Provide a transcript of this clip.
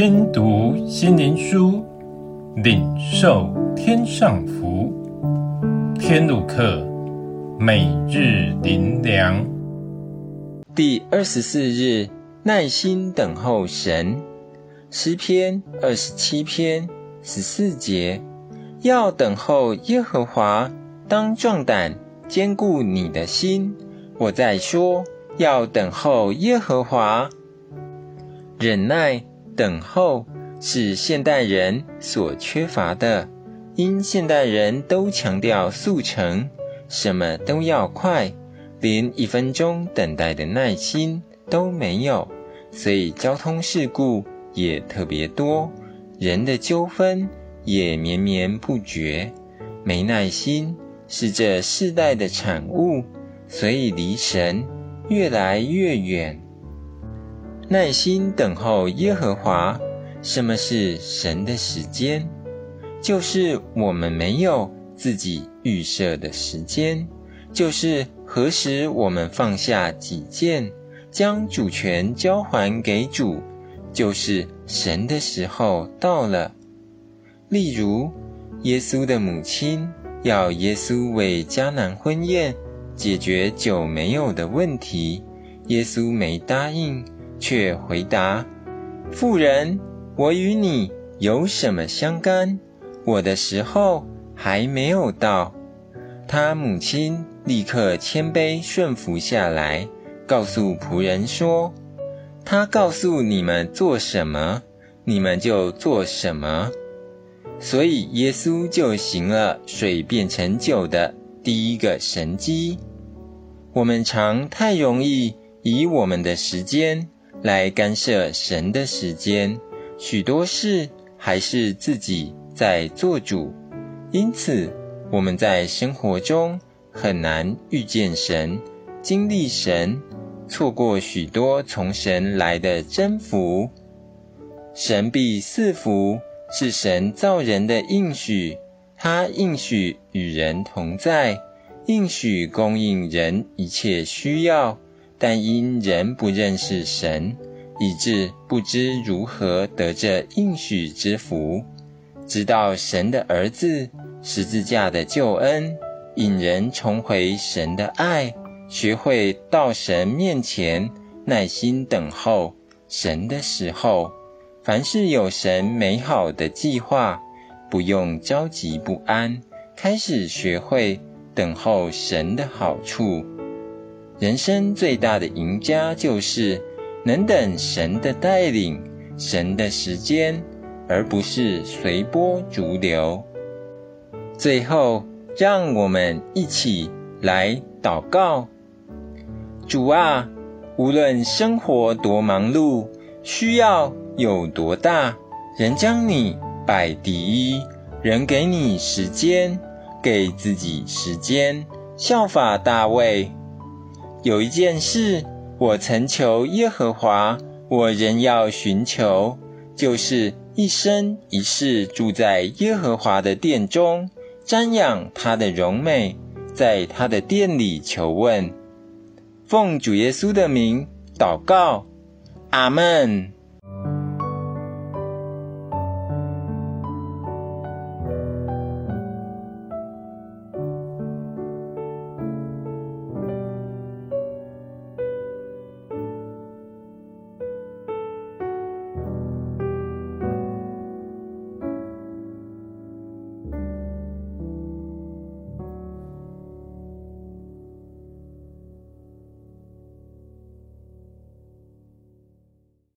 听读心灵书，领受天上福。天路客，每日灵粮。第二十四日，耐心等候神。诗篇二十七篇十四节，要等候耶和华，当壮胆，坚固你的心。我在说，要等候耶和华。忍耐。等候是现代人所缺乏的，因现代人都强调速成，什么都要快，连一分钟等待的耐心都没有，所以交通事故也特别多，人的纠纷也绵绵不绝。没耐心是这世代的产物，所以离神越来越远。耐心等候耶和华。什么是神的时间？就是我们没有自己预设的时间，就是何时我们放下己见，将主权交还给主，就是神的时候到了。例如，耶稣的母亲要耶稣为迦南婚宴解决酒没有的问题，耶稣没答应。却回答：“妇人，我与你有什么相干？我的时候还没有到。”他母亲立刻谦卑顺服下来，告诉仆人说：“他告诉你们做什么，你们就做什么。”所以耶稣就行了水变成酒的第一个神迹。我们常太容易以我们的时间。来干涉神的时间，许多事还是自己在做主，因此我们在生活中很难遇见神、经历神，错过许多从神来的真福。神必赐福，是神造人的应许，他应许与人同在，应许供应人一切需要。但因人不认识神，以致不知如何得这应许之福。直到神的儿子十字架的救恩，引人重回神的爱，学会到神面前耐心等候神的时候，凡事有神美好的计划，不用着急不安，开始学会等候神的好处。人生最大的赢家，就是能等神的带领、神的时间，而不是随波逐流。最后，让我们一起来祷告：主啊，无论生活多忙碌，需要有多大，仍将你摆第一，仍给你时间，给自己时间，效法大卫。有一件事，我曾求耶和华，我仍要寻求，就是一生一世住在耶和华的殿中，瞻仰他的荣美，在他的殿里求问。奉主耶稣的名祷告，阿门。